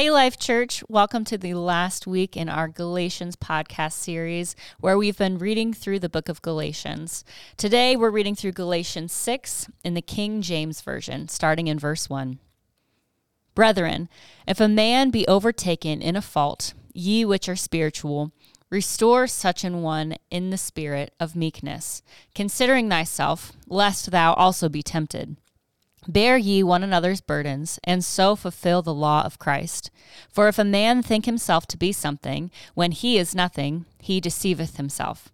Hey, Life Church, welcome to the last week in our Galatians podcast series where we've been reading through the book of Galatians. Today, we're reading through Galatians 6 in the King James Version, starting in verse 1. Brethren, if a man be overtaken in a fault, ye which are spiritual, restore such an one in the spirit of meekness, considering thyself, lest thou also be tempted. Bear ye one another's burdens, and so fulfill the law of Christ. For if a man think himself to be something, when he is nothing, he deceiveth himself.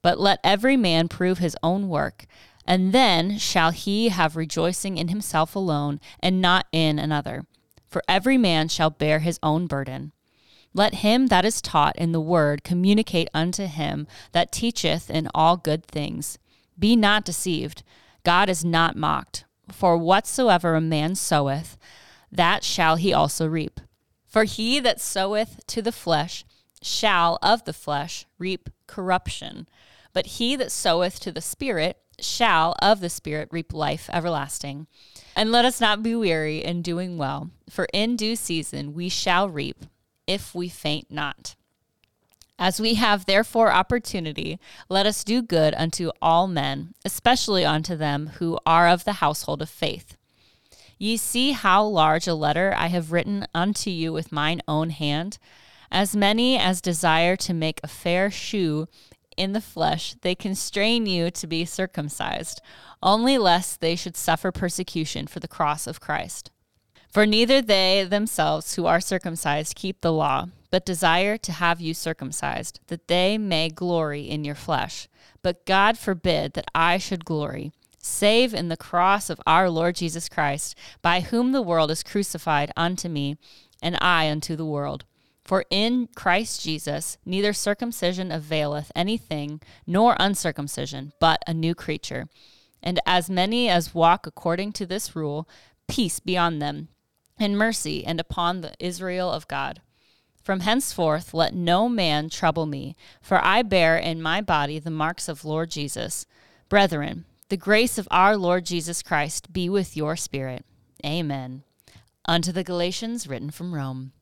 But let every man prove his own work, and then shall he have rejoicing in himself alone, and not in another. For every man shall bear his own burden. Let him that is taught in the word communicate unto him that teacheth in all good things. Be not deceived. God is not mocked. For whatsoever a man soweth, that shall he also reap. For he that soweth to the flesh shall of the flesh reap corruption, but he that soweth to the Spirit shall of the Spirit reap life everlasting. And let us not be weary in doing well, for in due season we shall reap if we faint not. As we have therefore opportunity, let us do good unto all men, especially unto them who are of the household of faith. Ye see how large a letter I have written unto you with mine own hand. As many as desire to make a fair shew in the flesh, they constrain you to be circumcised, only lest they should suffer persecution for the cross of Christ. For neither they themselves who are circumcised keep the law, but desire to have you circumcised, that they may glory in your flesh. But God forbid that I should glory, save in the cross of our Lord Jesus Christ, by whom the world is crucified unto me, and I unto the world. For in Christ Jesus neither circumcision availeth anything, nor uncircumcision, but a new creature. And as many as walk according to this rule, peace be on them and mercy and upon the Israel of God. From henceforth let no man trouble me, for I bear in my body the marks of Lord Jesus. Brethren, the grace of our Lord Jesus Christ be with your spirit. Amen. Unto the Galatians written from Rome.